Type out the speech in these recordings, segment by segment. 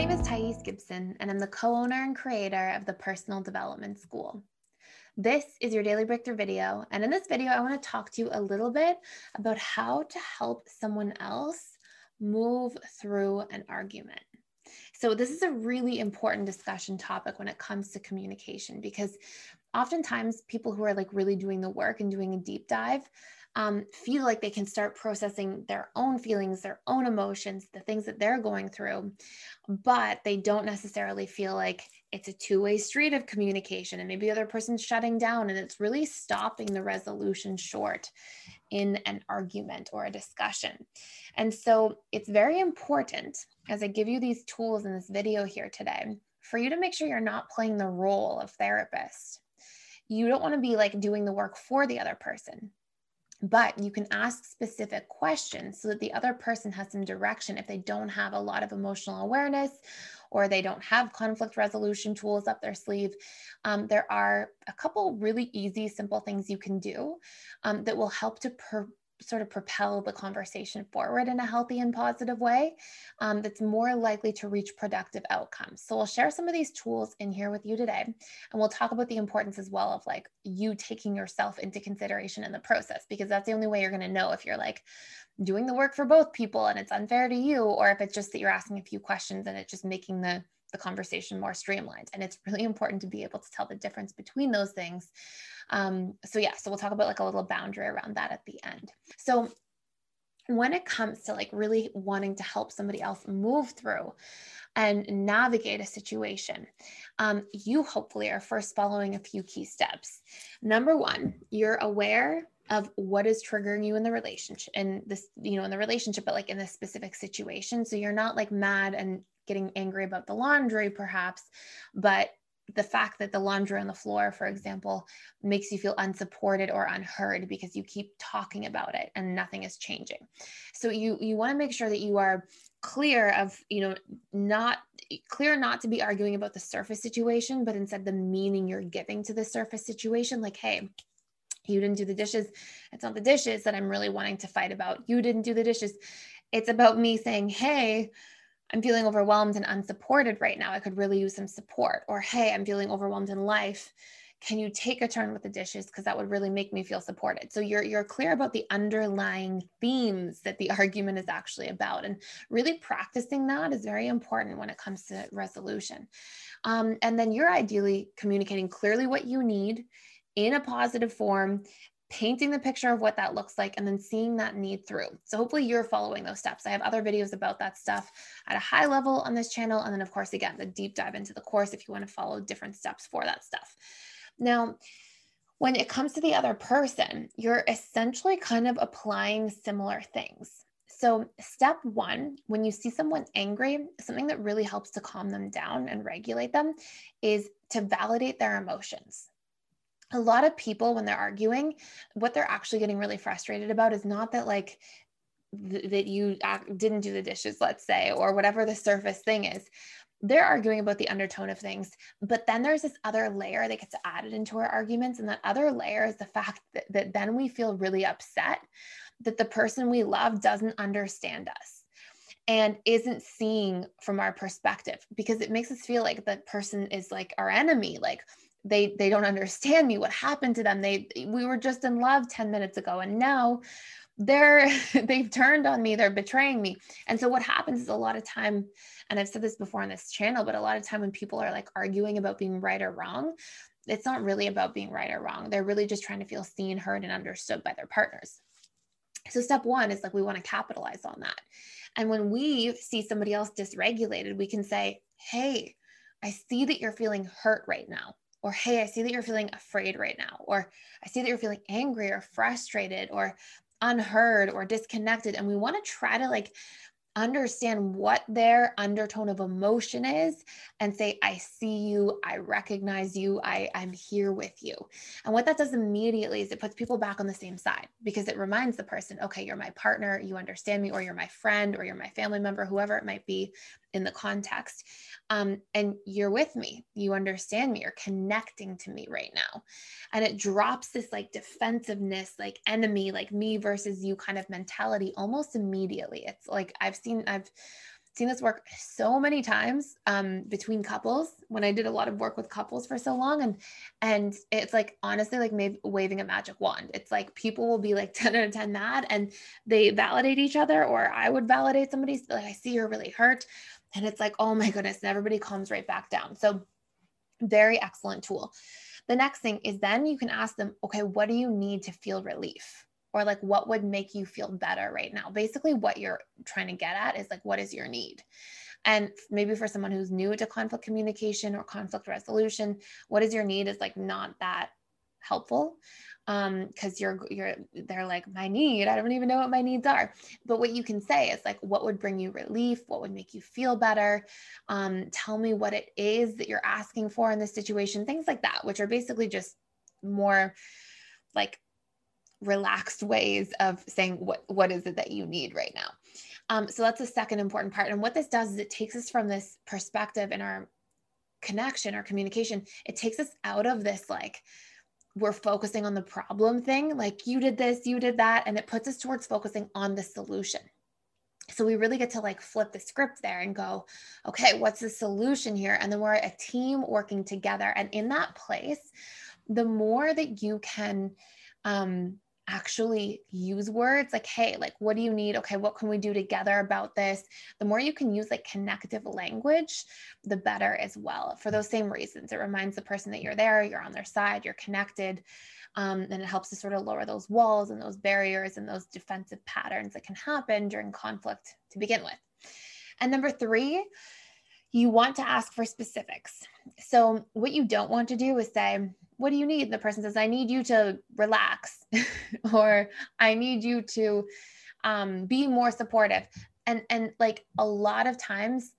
name is Thais Gibson, and I'm the co owner and creator of the Personal Development School. This is your daily breakthrough video. And in this video, I want to talk to you a little bit about how to help someone else move through an argument. So, this is a really important discussion topic when it comes to communication because oftentimes people who are like really doing the work and doing a deep dive um, feel like they can start processing their own feelings, their own emotions, the things that they're going through, but they don't necessarily feel like it's a two way street of communication. And maybe the other person's shutting down and it's really stopping the resolution short in an argument or a discussion. And so it's very important as I give you these tools in this video here today for you to make sure you're not playing the role of therapist. You don't want to be like doing the work for the other person but you can ask specific questions so that the other person has some direction if they don't have a lot of emotional awareness or they don't have conflict resolution tools up their sleeve. Um, there are a couple really easy, simple things you can do um, that will help to per- sort of propel the conversation forward in a healthy and positive way um, that's more likely to reach productive outcomes. So, we'll share some of these tools in here with you today. And we'll talk about the importance as well of like you taking yourself into consideration in the process, because that's the only way you're going to know if you're like doing the work for both people and it's unfair to you, or if it's just that you're asking a few questions and it's just making the the conversation more streamlined. And it's really important to be able to tell the difference between those things um, so yeah, so we'll talk about like a little boundary around that at the end. So when it comes to like really wanting to help somebody else move through and navigate a situation, um, you hopefully are first following a few key steps. Number one, you're aware of what is triggering you in the relationship in this you know in the relationship but like in this specific situation so you're not like mad and getting angry about the laundry perhaps but the fact that the laundry on the floor, for example, makes you feel unsupported or unheard because you keep talking about it and nothing is changing. So you you want to make sure that you are clear of you know not clear not to be arguing about the surface situation but instead the meaning you're giving to the surface situation like hey you didn't do the dishes. It's not the dishes that i'm really wanting to fight about. You didn't do the dishes. It's about me saying hey I'm feeling overwhelmed and unsupported right now. I could really use some support. Or, hey, I'm feeling overwhelmed in life. Can you take a turn with the dishes? Because that would really make me feel supported. So you're you're clear about the underlying themes that the argument is actually about. And really practicing that is very important when it comes to resolution. Um, and then you're ideally communicating clearly what you need in a positive form painting the picture of what that looks like and then seeing that need through. So hopefully you're following those steps. I have other videos about that stuff at a high level on this channel. And then of course, again, the deep dive into the course if you want to follow different steps for that stuff. Now, when it comes to the other person, you're essentially kind of applying similar things. So, step one, when you see someone angry, something that really helps to calm them down and regulate them is to validate their emotions a lot of people when they're arguing what they're actually getting really frustrated about is not that like th- that you act, didn't do the dishes let's say or whatever the surface thing is. They're arguing about the undertone of things but then there's this other layer that gets added into our arguments and that other layer is the fact that, that then we feel really upset that the person we love doesn't understand us and isn't seeing from our perspective because it makes us feel like the person is like our enemy like they they don't understand me what happened to them. They we were just in love 10 minutes ago and now they're they've turned on me they're betraying me. And so what happens is a lot of time and i've said this before on this channel but a lot of time when people are like arguing about being right or wrong it's not really about being right or wrong. They're really just trying to feel seen heard and understood by their partners. So step one is like we want to capitalize on that. And when we see somebody else dysregulated we can say hey i see that you're feeling hurt right now or hey i see that you're feeling afraid right now or i see that you're feeling angry or frustrated or unheard or disconnected and we want to try to like understand what their undertone of emotion is and say i see you i recognize you i i'm here with you and what that does immediately is it puts people back on the same side because it reminds the person okay you're my partner you understand me or you're my friend or you're my family member whoever it might be in the context um, and you're with me you understand me you're connecting to me right now and it drops this like defensiveness like enemy like me versus you kind of mentality almost immediately it's like i've seen i've seen this work so many times um, between couples when I did a lot of work with couples for so long. And and it's like honestly like waving a magic wand. It's like people will be like 10 out of 10 mad and they validate each other, or I would validate somebody like I see you're really hurt. And it's like, oh my goodness, and everybody calms right back down. So very excellent tool. The next thing is then you can ask them, okay, what do you need to feel relief? Or like, what would make you feel better right now? Basically, what you're trying to get at is like, what is your need? And maybe for someone who's new to conflict communication or conflict resolution, what is your need is like not that helpful um because you're you're they're like my need i don't even know what my needs are. But what you can say is like what would bring you relief? What would make you feel better? Um tell me what it is that you're asking for in this situation things like that which are basically just more like relaxed ways of saying what what is it that you need right now. Um, so that's the second important part. And what this does is it takes us from this perspective in our connection or communication. It takes us out of this like we're focusing on the problem thing, like you did this, you did that, and it puts us towards focusing on the solution. So we really get to like flip the script there and go, okay, what's the solution here? And then we're a team working together. And in that place, the more that you can um, actually use words like hey like what do you need? Okay what can we do together about this? The more you can use like connective language the better as well for those same reasons. It reminds the person that you're there you're on their side you're connected um, and it helps to sort of lower those walls and those barriers and those defensive patterns that can happen during conflict to begin with. And number three you want to ask for specifics so what you don't want to do is say what do you need? And the person says, I need you to relax, or I need you to um, be more supportive. And, and like a lot of times,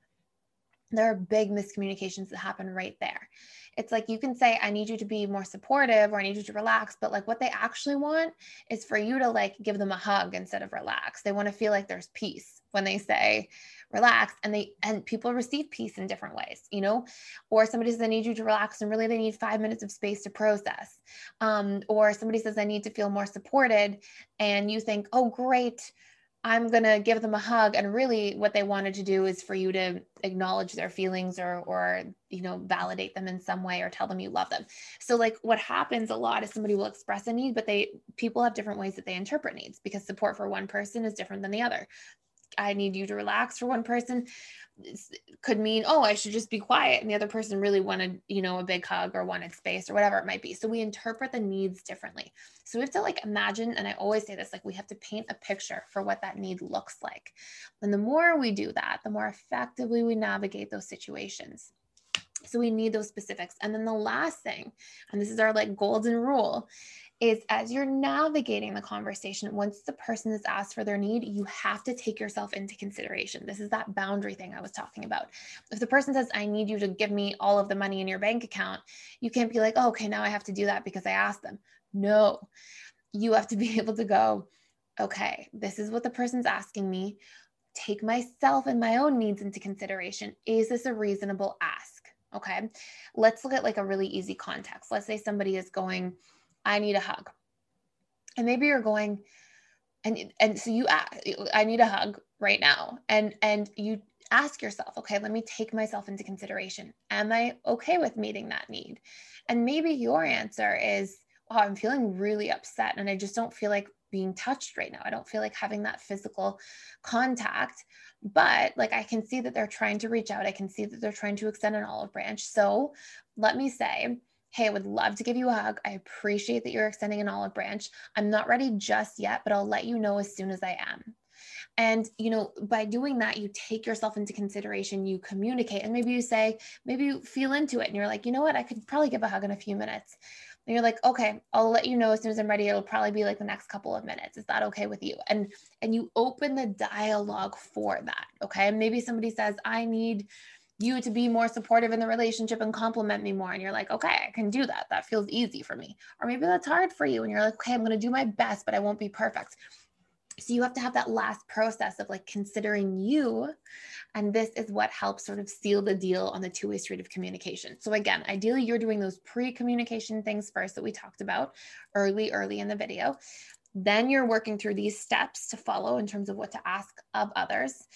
there are big miscommunications that happen right there. It's like you can say, I need you to be more supportive or I need you to relax, but like what they actually want is for you to like give them a hug instead of relax. They want to feel like there's peace when they say, relax and they and people receive peace in different ways you know? Or somebody says i need you to relax and really they need five minutes of space to process. Um, or somebody says i need to feel more supported and you think oh great i'm going to give them a hug and really what they wanted to do is for you to acknowledge their feelings or or you know validate them in some way or tell them you love them. So like what happens a lot is somebody will express a need but they people have different ways that they interpret needs because support for one person is different than the other I need you to relax for one person could mean, oh, I should just be quiet. And the other person really wanted, you know, a big hug or wanted space or whatever it might be. So we interpret the needs differently. So we have to like imagine, and I always say this, like we have to paint a picture for what that need looks like. And the more we do that, the more effectively we navigate those situations. So we need those specifics. And then the last thing, and this is our like golden rule, is as you're navigating the conversation, once the person has asked for their need, you have to take yourself into consideration. This is that boundary thing I was talking about. If the person says, I need you to give me all of the money in your bank account, you can't be like, oh, okay, now I have to do that because I asked them. No, you have to be able to go, okay, this is what the person's asking me. Take myself and my own needs into consideration. Is this a reasonable ask? Okay, let's look at like a really easy context. Let's say somebody is going, I need a hug. And maybe you're going, and and so you ask, I need a hug right now. And and you ask yourself, okay, let me take myself into consideration. Am I okay with meeting that need? And maybe your answer is, oh, I'm feeling really upset and I just don't feel like being touched right now. I don't feel like having that physical contact. But like I can see that they're trying to reach out. I can see that they're trying to extend an olive branch. So let me say, Hey, I would love to give you a hug. I appreciate that you're extending an olive branch. I'm not ready just yet, but I'll let you know as soon as I am. And, you know, by doing that, you take yourself into consideration, you communicate, and maybe you say, maybe you feel into it and you're like, you know what, I could probably give a hug in a few minutes. And you're like, okay, I'll let you know as soon as I'm ready. It'll probably be like the next couple of minutes. Is that okay with you? And and you open the dialogue for that. Okay. And maybe somebody says, I need you to be more supportive in the relationship and compliment me more. And you're like, okay, I can do that. That feels easy for me. Or maybe that's hard for you. And you're like, okay, I'm going to do my best, but I won't be perfect. So you have to have that last process of like considering you. And this is what helps sort of seal the deal on the two way street of communication. So, again, ideally, you're doing those pre communication things first that we talked about early, early in the video. Then you're working through these steps to follow in terms of what to ask of others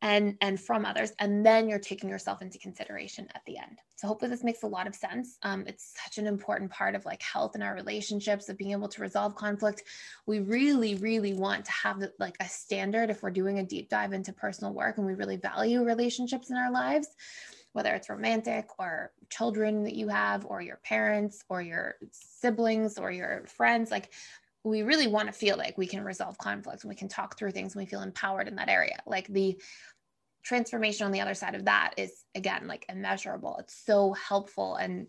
and and from others and then you're taking yourself into consideration at the end. So hopefully this makes a lot of sense. Um, it's such an important part of like health in our relationships of being able to resolve conflict. We really really want to have like a standard if we're doing a deep dive into personal work and we really value relationships in our lives whether it's romantic or children that you have or your parents or your siblings or your friends like we really want to feel like we can resolve conflicts and we can talk through things and we feel empowered in that area. Like the transformation on the other side of that is again like immeasurable. It's so helpful and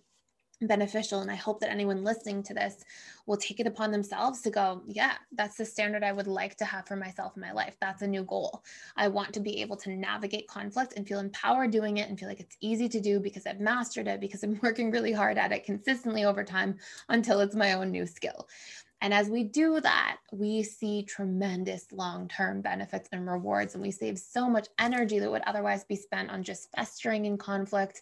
beneficial. And I hope that anyone listening to this will take it upon themselves to go, yeah, that's the standard I would like to have for myself in my life. That's a new goal. I want to be able to navigate conflict and feel empowered doing it and feel like it's easy to do because I've mastered it, because I'm working really hard at it consistently over time until it's my own new skill. And as we do that, we see tremendous long term benefits and rewards, and we save so much energy that would otherwise be spent on just festering in conflict,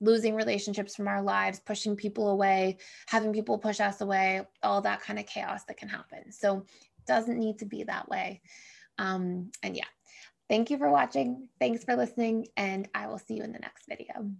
losing relationships from our lives, pushing people away, having people push us away, all that kind of chaos that can happen. So it doesn't need to be that way. Um, and yeah, thank you for watching. Thanks for listening, and I will see you in the next video.